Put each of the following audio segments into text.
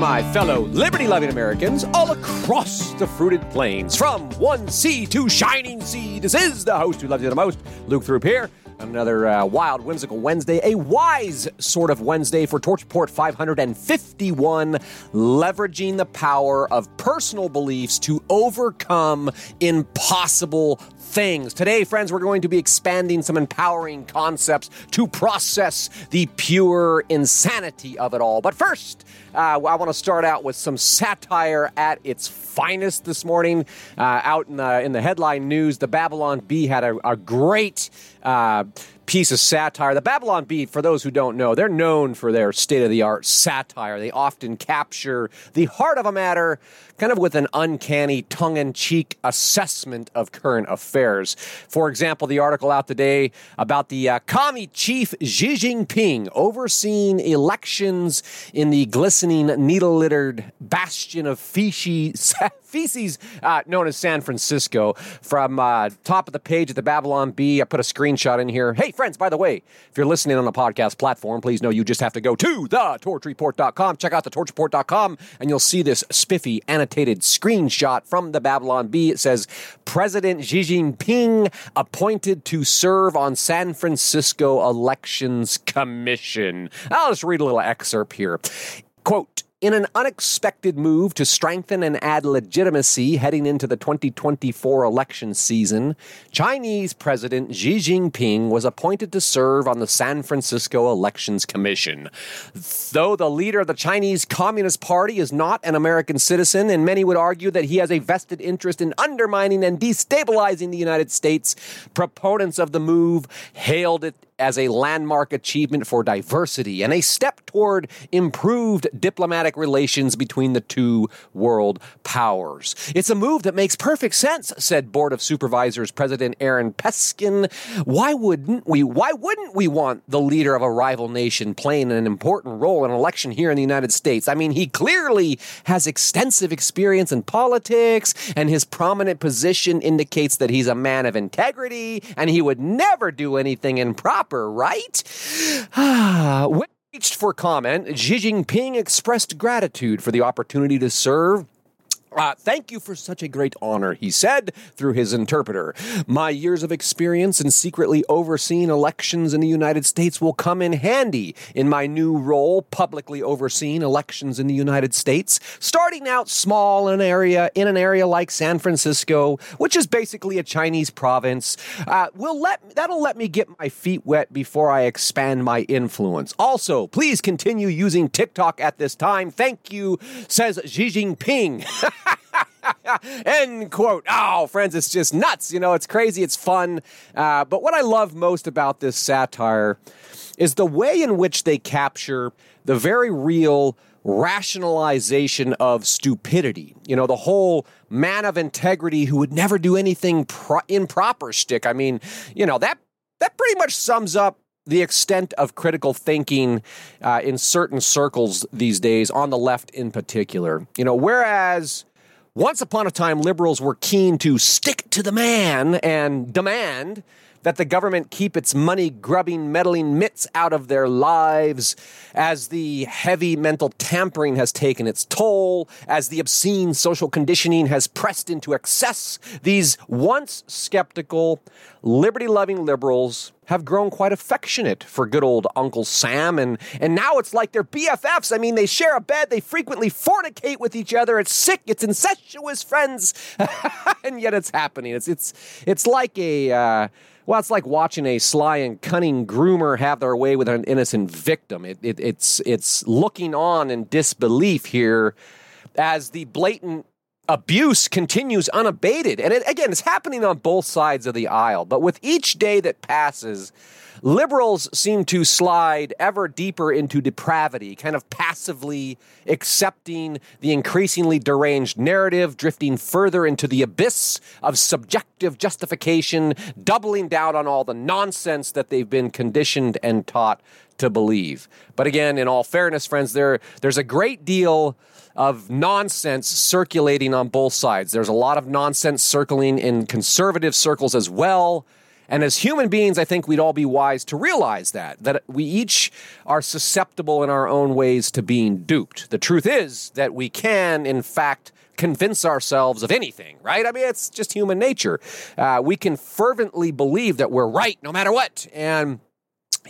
my fellow liberty loving Americans all across the fruited plains, from one sea to shining sea. This is the host who loves you the most, Luke Throop here. Another uh, wild, whimsical Wednesday, a wise sort of Wednesday for Torch Report 551, leveraging the power of personal beliefs to overcome impossible things. Today, friends, we're going to be expanding some empowering concepts to process the pure insanity of it all. But first, uh, I want to start out with some satire at its finest this morning. Uh, out in the, in the headline news, the Babylon Bee had a, a great uh, piece of satire. The Babylon Bee, for those who don't know, they're known for their state of the art satire. They often capture the heart of a matter kind of with an uncanny tongue in cheek assessment of current affairs. For example, the article out today about the uh, commie chief Xi Jinping overseeing elections in the glistening, needle littered bastion of feces, feces uh, known as San Francisco. From uh, top of the page at the Babylon Bee, I put a screenshot in here. Hey, friends, by the way, if you're listening on a podcast platform, please know you just have to go to thetorchreport.com, check out thetorchreport.com, and you'll see this spiffy annotated screenshot from the Babylon Bee. It says President Xi Jinping appointed to serve on San Francisco Elections Commission. I'll just read a little excerpt here. Quote, in an unexpected move to strengthen and add legitimacy heading into the 2024 election season, Chinese President Xi Jinping was appointed to serve on the San Francisco Elections Commission. Though the leader of the Chinese Communist Party is not an American citizen, and many would argue that he has a vested interest in undermining and destabilizing the United States, proponents of the move hailed it as a landmark achievement for diversity and a step toward improved diplomatic relations between the two world powers. It's a move that makes perfect sense, said Board of Supervisors President Aaron Peskin. Why wouldn't we why wouldn't we want the leader of a rival nation playing an important role in an election here in the United States? I mean, he clearly has extensive experience in politics and his prominent position indicates that he's a man of integrity and he would never do anything improper proper, right? when reached for comment, Xi Jinping expressed gratitude for the opportunity to serve uh, thank you for such a great honor, he said through his interpreter. My years of experience in secretly overseeing elections in the United States will come in handy in my new role, publicly overseeing elections in the United States, starting out small in an area in an area like San Francisco, which is basically a Chinese province. Uh, will let that'll let me get my feet wet before I expand my influence. Also, please continue using TikTok at this time. Thank you, says Xi Jinping. End quote. Oh, friends, it's just nuts. You know, it's crazy, it's fun. Uh, but what I love most about this satire is the way in which they capture the very real rationalization of stupidity. You know, the whole man of integrity who would never do anything pro- improper shtick. I mean, you know, that that pretty much sums up the extent of critical thinking uh, in certain circles these days, on the left in particular. You know, whereas once upon a time liberals were keen to stick to the man and demand that the government keep its money grubbing, meddling mitts out of their lives, as the heavy mental tampering has taken its toll, as the obscene social conditioning has pressed into excess, these once skeptical, liberty loving liberals have grown quite affectionate for good old Uncle Sam, and, and now it's like they're BFFs. I mean, they share a bed, they frequently fornicate with each other. It's sick, it's incestuous, friends, and yet it's happening. It's it's it's like a. Uh, well, it's like watching a sly and cunning groomer have their way with an innocent victim. It, it, it's it's looking on in disbelief here as the blatant abuse continues unabated. And it, again, it's happening on both sides of the aisle. But with each day that passes, liberals seem to slide ever deeper into depravity, kind of passively accepting the increasingly deranged narrative, drifting further into the abyss of subjective justification, doubling down on all the nonsense that they've been conditioned and taught to believe. But again, in all fairness, friends, there, there's a great deal of nonsense circulating on both sides. There's a lot of nonsense circling in conservative circles as well. And as human beings, I think we'd all be wise to realize that, that we each are susceptible in our own ways to being duped. The truth is that we can, in fact, convince ourselves of anything, right? I mean, it's just human nature. Uh, we can fervently believe that we're right no matter what. And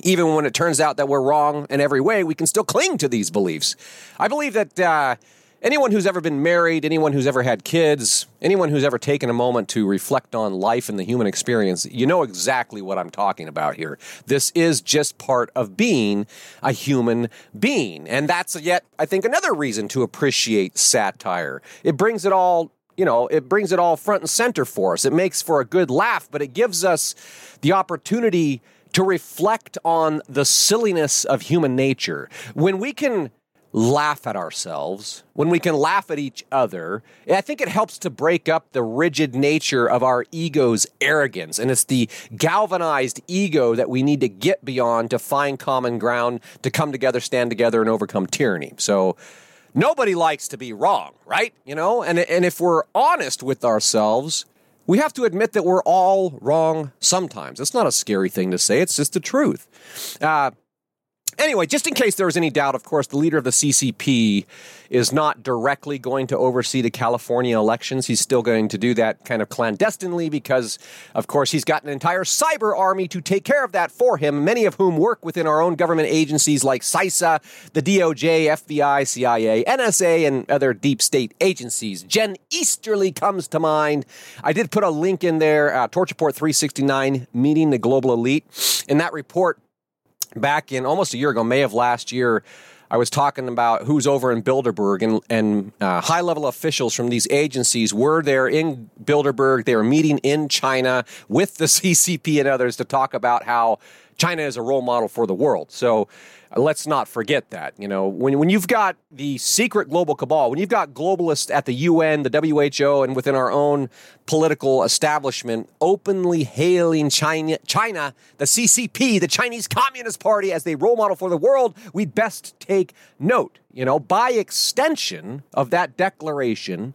even when it turns out that we're wrong in every way, we can still cling to these beliefs. I believe that. Uh, anyone who's ever been married, anyone who's ever had kids, anyone who's ever taken a moment to reflect on life and the human experience, you know exactly what I'm talking about here. This is just part of being a human being. And that's yet, I think, another reason to appreciate satire. It brings it all. You know, it brings it all front and center for us. It makes for a good laugh, but it gives us the opportunity to reflect on the silliness of human nature. When we can laugh at ourselves, when we can laugh at each other, I think it helps to break up the rigid nature of our ego's arrogance. And it's the galvanized ego that we need to get beyond to find common ground, to come together, stand together, and overcome tyranny. So, nobody likes to be wrong, right? You know, and, and if we're honest with ourselves, we have to admit that we're all wrong sometimes. It's not a scary thing to say, it's just the truth. Uh, Anyway, just in case there was any doubt, of course, the leader of the CCP is not directly going to oversee the California elections. He's still going to do that kind of clandestinely because, of course, he's got an entire cyber army to take care of that for him, many of whom work within our own government agencies like CISA, the DOJ, FBI, CIA, NSA, and other deep state agencies. Jen Easterly comes to mind. I did put a link in there, uh, Torch Report 369, Meeting the Global Elite. In that report, back in almost a year ago, May of last year, I was talking about who's over in Bilderberg and, and uh, high level officials from these agencies were there in Bilderberg. They were meeting in China with the CCP and others to talk about how China is a role model for the world. So let's not forget that. You know, when, when you've got the secret global cabal, when you've got globalists at the UN, the WHO, and within our own political establishment openly hailing China, China, the CCP, the Chinese Communist Party, as the role model for the world, we'd best take note. You know, by extension of that declaration,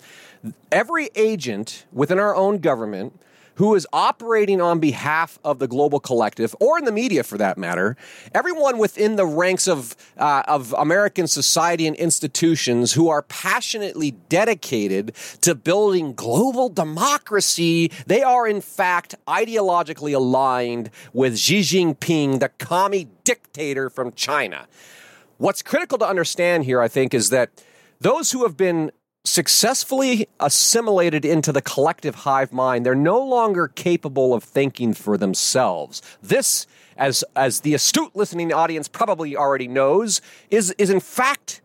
every agent within our own government who is operating on behalf of the global collective, or in the media for that matter, everyone within the ranks of, uh, of American society and institutions who are passionately dedicated to building global democracy, they are in fact ideologically aligned with Xi Jinping, the commie dictator from China. What's critical to understand here, I think, is that those who have been successfully assimilated into the collective hive mind, they're no longer capable of thinking for themselves. This, as, as the astute listening audience probably already knows, is, is in fact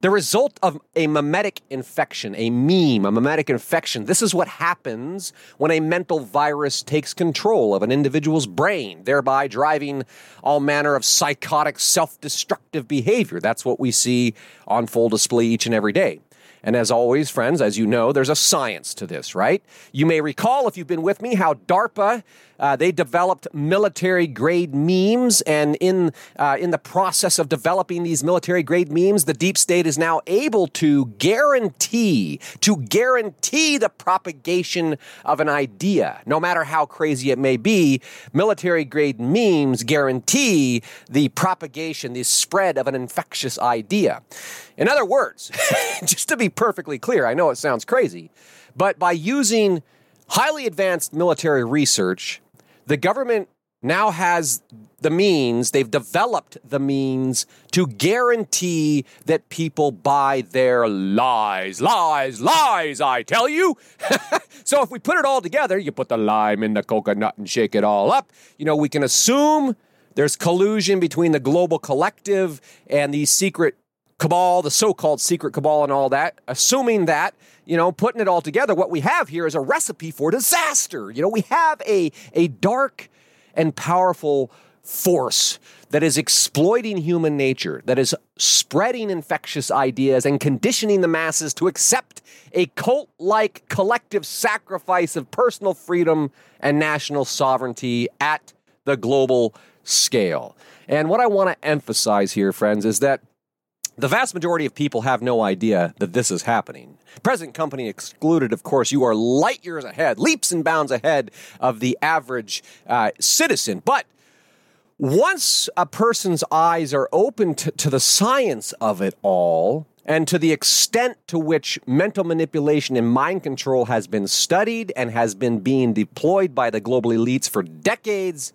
the result of a mimetic infection, a meme, a mimetic infection. This is what happens when a mental virus takes control of an individual's brain, thereby driving all manner of psychotic, self destructive behavior. That's what we see on full display each and every day. And as always, friends, as you know, there's a science to this, right? You may recall, if you've been with me, how DARPA uh, they developed military grade memes, and in uh, in the process of developing these military grade memes, the deep state is now able to guarantee to guarantee the propagation of an idea, no matter how crazy it may be. Military grade memes guarantee the propagation, the spread of an infectious idea. In other words, just to be perfectly clear, I know it sounds crazy, but by using highly advanced military research the government now has the means, they've developed the means to guarantee that people buy their lies. Lies, lies, I tell you. so if we put it all together, you put the lime in the coconut and shake it all up, you know, we can assume there's collusion between the global collective and the secret cabal, the so called secret cabal, and all that. Assuming that, you know, putting it all together, what we have here is a recipe for disaster. You know, we have a, a dark and powerful force that is exploiting human nature, that is spreading infectious ideas and conditioning the masses to accept a cult like collective sacrifice of personal freedom and national sovereignty at the global scale. And what I want to emphasize here, friends, is that The vast majority of people have no idea that this is happening. Present company excluded, of course, you are light years ahead, leaps and bounds ahead of the average uh, citizen. But once a person's eyes are open to, to the science of it all, and to the extent to which mental manipulation and mind control has been studied and has been being deployed by the global elites for decades,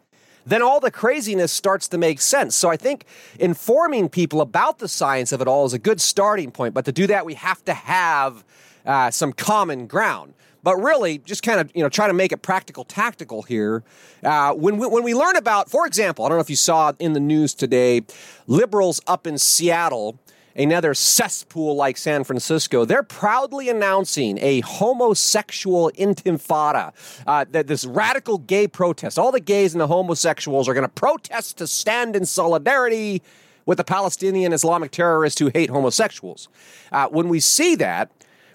then all the craziness starts to make sense. So I think informing people about the science of it all is a good starting point. But to do that, we have to have uh, some common ground. But really, just kind of you know try to make it practical, tactical here. Uh, when we, when we learn about, for example, I don't know if you saw in the news today, liberals up in Seattle another cesspool like San Francisco, they're proudly announcing a homosexual intifada. Uh, that this radical gay protest, all the gays and the homosexuals are going to protest to stand in solidarity with the Palestinian Islamic terrorists who hate homosexuals. Uh, when we see that,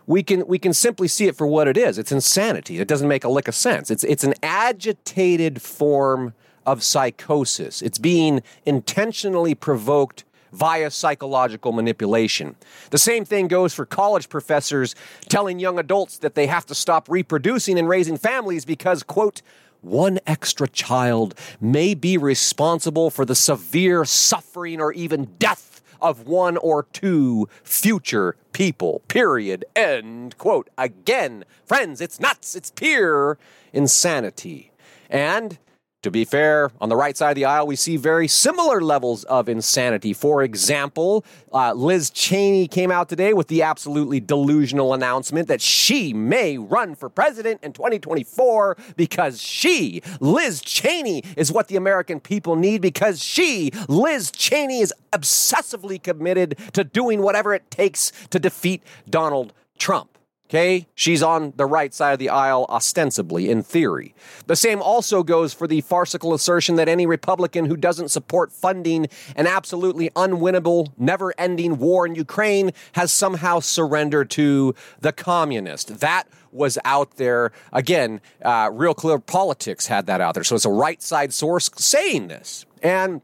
we can we can simply see it for what it is. It's insanity. It doesn't make a lick of sense. It's it's an agitated form of psychosis. It's being intentionally provoked via psychological manipulation. The same thing goes for college professors telling young adults that they have to stop reproducing and raising families because, quote, one extra child may be responsible for the severe suffering or even death of one or two future people. Period. End quote. Again, friends, it's nuts. It's pure insanity. And to be fair, on the right side of the aisle, we see very similar levels of insanity. For example, uh, Liz Cheney came out today with the absolutely delusional announcement that she may run for president in 2024 because she, Liz Cheney, is what the American people need because she, Liz Cheney, is obsessively committed to doing whatever it takes to defeat Donald Trump. Okay, she's on the right side of the aisle, ostensibly, in theory. The same also goes for the farcical assertion that any Republican who doesn't support funding an absolutely unwinnable, never ending war in Ukraine has somehow surrendered to the communist. That was out there. Again, uh, Real Clear Politics had that out there. So it's a right side source saying this. And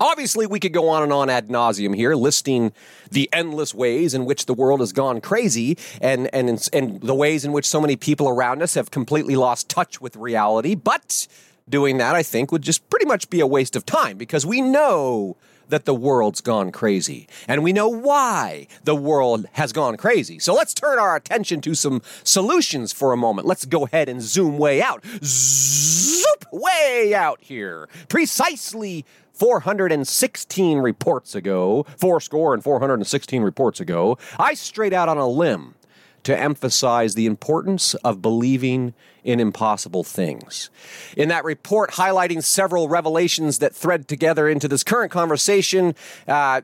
Obviously, we could go on and on ad nauseum here, listing the endless ways in which the world has gone crazy and, and, and the ways in which so many people around us have completely lost touch with reality. But doing that, I think, would just pretty much be a waste of time because we know that the world's gone crazy. And we know why the world has gone crazy. So let's turn our attention to some solutions for a moment. Let's go ahead and zoom way out. Zoop way out here. Precisely 416 reports ago, four score and 416 reports ago, I straight out on a limb to emphasize the importance of believing in impossible things. In that report, highlighting several revelations that thread together into this current conversation, uh,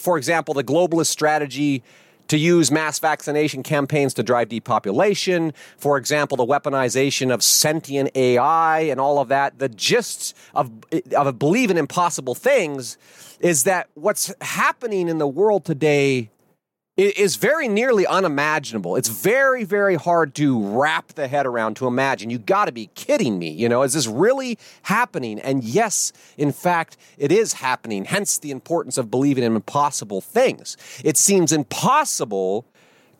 for example, the globalist strategy to use mass vaccination campaigns to drive depopulation. For example, the weaponization of sentient AI and all of that. The gist of, of believing impossible things is that what's happening in the world today is very nearly unimaginable. It's very, very hard to wrap the head around to imagine. You got to be kidding me. You know, is this really happening? And yes, in fact, it is happening. Hence the importance of believing in impossible things. It seems impossible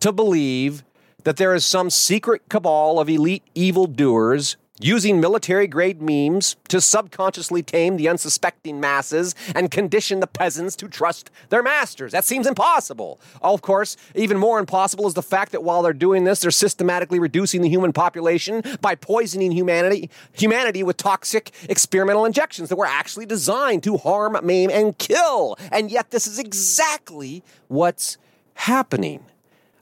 to believe that there is some secret cabal of elite evildoers using military grade memes to subconsciously tame the unsuspecting masses and condition the peasants to trust their masters. That seems impossible. Of course, even more impossible is the fact that while they're doing this, they're systematically reducing the human population by poisoning humanity, humanity with toxic experimental injections that were actually designed to harm, maim, and kill. And yet, this is exactly what's happening.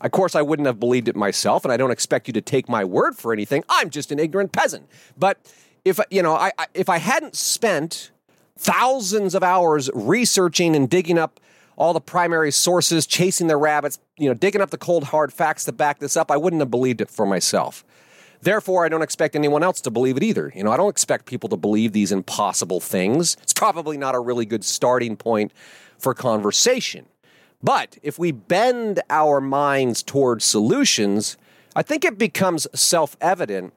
Of course, I wouldn't have believed it myself, and I don't expect you to take my word for anything. I'm just an ignorant peasant. But if you know, I, I, if I hadn't spent thousands of hours researching and digging up all the primary sources, chasing the rabbits, you know, digging up the cold hard facts to back this up, I wouldn't have believed it for myself. Therefore, I don't expect anyone else to believe it either. You know, I don't expect people to believe these impossible things. It's probably not a really good starting point for conversation. But if we bend our minds toward solutions, I think it becomes self evident,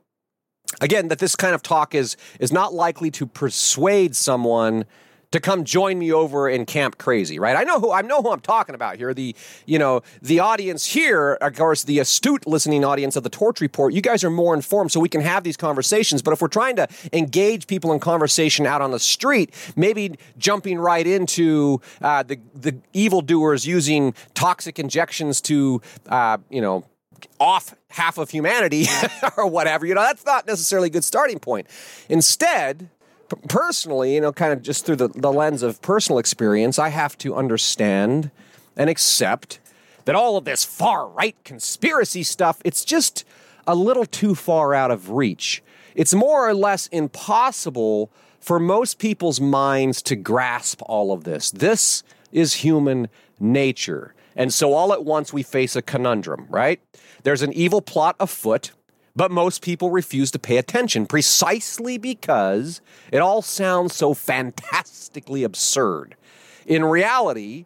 again, that this kind of talk is, is not likely to persuade someone to come join me over in Camp Crazy, right? I know who I know who I'm talking about here. The you know the audience here, of course, the astute listening audience of the Torch Report. You guys are more informed, so we can have these conversations. But if we're trying to engage people in conversation out on the street, maybe jumping right into uh, the the evildoers using toxic injections to uh, you know off half of humanity or whatever. You know, that's not necessarily a good starting point. Instead, personally, you know, kind of just through the, the lens of personal experience, I have to understand and accept that all of this far right conspiracy stuff, it's just a little too far out of reach. It's more or less impossible for most people's minds to grasp all of this. This is human nature. And so all at once we face a conundrum, right? There's an evil plot afoot, but most people refuse to pay attention precisely because it all sounds so fantastically absurd. In reality,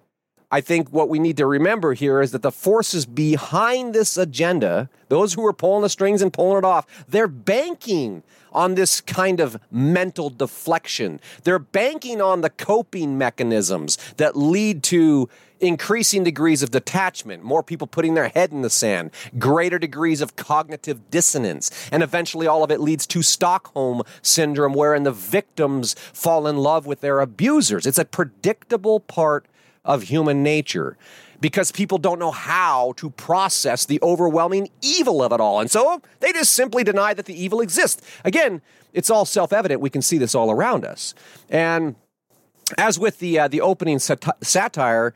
I think what we need to remember here is that the forces behind this agenda, those who are pulling the strings and pulling it off, they're banking on this kind of mental deflection. They're banking on the coping mechanisms that lead to increasing degrees of detachment, more people putting their head in the sand, greater degrees of cognitive dissonance, and eventually all of it leads to Stockholm syndrome, wherein the victims fall in love with their abusers. It's a predictable part of human nature because people don't know how to process the overwhelming evil of it all. And so they just simply deny that the evil exists. Again, it's all self evident. We can see this all around us. And as with the, uh, the opening sat- satire,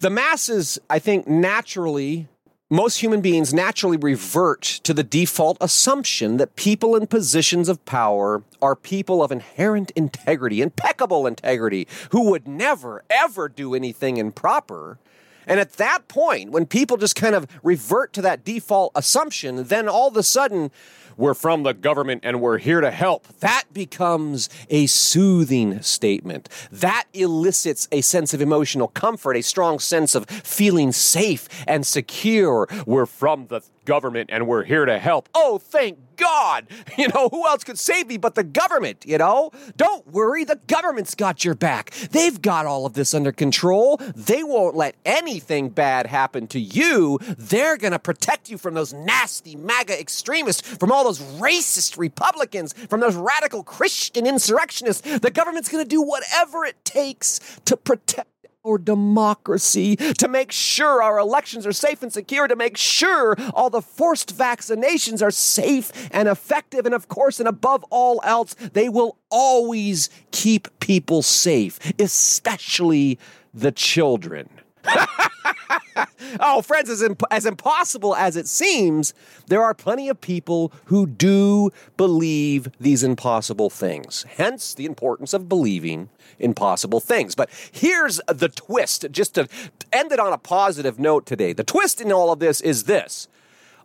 the masses, I think, naturally, most human beings naturally revert to the default assumption that people in positions of power are people of inherent integrity, impeccable integrity, who would never, ever do anything improper. And at that point, when people just kind of revert to that default assumption, then all of a sudden, we're from the government and we're here to help. That becomes a soothing statement. That elicits a sense of emotional comfort, a strong sense of feeling safe and secure. We're from the government and we're here to help. Oh, thank God. You know, who else could save me but the government, you know? Don't worry, the government's got your back. They've got all of this under control. They won't let anything bad happen to you. They're going to protect you from those nasty MAGA extremists, from all those racist Republicans, from those radical Christian insurrectionists. The government's going to do whatever it takes to protect our democracy, to make sure our elections are safe and secure, to make sure all the forced vaccinations are safe and effective. And of course, and above all else, they will always keep people safe, especially the children. oh, friends, as, imp- as impossible as it seems, there are plenty of people who do believe these impossible things. Hence the importance of believing impossible things. But here's the twist, just to end it on a positive note today. The twist in all of this is this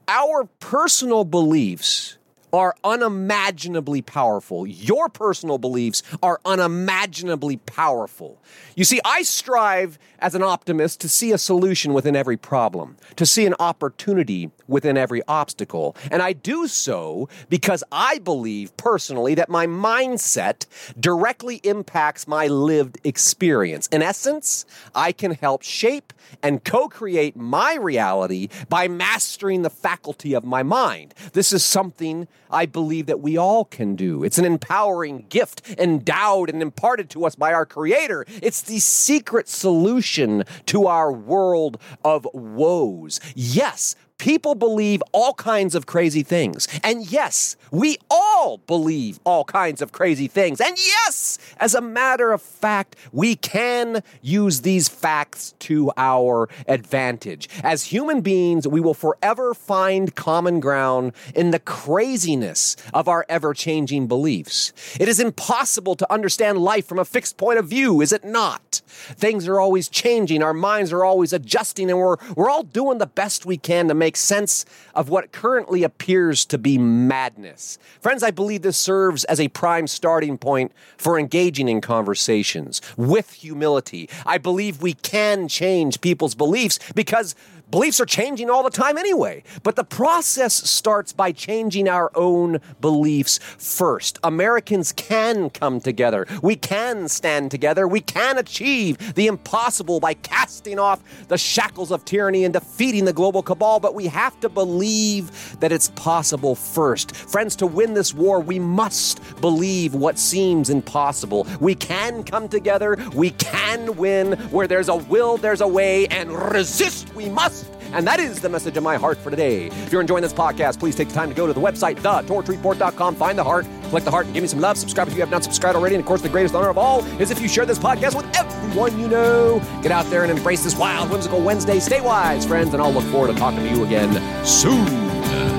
our personal beliefs are unimaginably powerful. Your personal beliefs are unimaginably powerful. You see, I strive as an optimist to see a solution within every problem, to see an opportunity within every obstacle. And I do so because I believe personally that my mindset directly impacts my lived experience. In essence, I can help shape and co create my reality by mastering the faculty of my mind. This is something I believe that we all can do. It's an empowering gift endowed and imparted to us by our Creator. It's the secret solution to our world of woes. Yes, people believe all kinds of crazy things. And yes, we all believe all kinds of crazy things. And yes, as a matter of fact, we can use these facts to our advantage. As human beings, we will forever find common ground in the craziness of our ever changing beliefs. It is impossible to understand life from a fixed point of view, is it not? Things are always changing, our minds are always adjusting, and we're, we're all doing the best we can to make sense of what currently appears to be madness. Friends, I believe this serves as a prime starting point for engaging in conversations with humility. I believe we can change people's beliefs because Beliefs are changing all the time anyway, but the process starts by changing our own beliefs first. Americans can come together. We can stand together. We can achieve the impossible by casting off the shackles of tyranny and defeating the global cabal, but we have to believe that it's possible first. Friends, to win this war, we must believe what seems impossible. We can come together. We can win. Where there's a will, there's a way, and resist we must. And that is the message of my heart for today. If you're enjoying this podcast, please take the time to go to the website, thetorchreport.com, find the heart, click the heart, and give me some love. Subscribe if you have not subscribed already. And of course, the greatest honor of all is if you share this podcast with everyone you know. Get out there and embrace this wild, whimsical Wednesday. Stay wise, friends, and I'll look forward to talking to you again soon.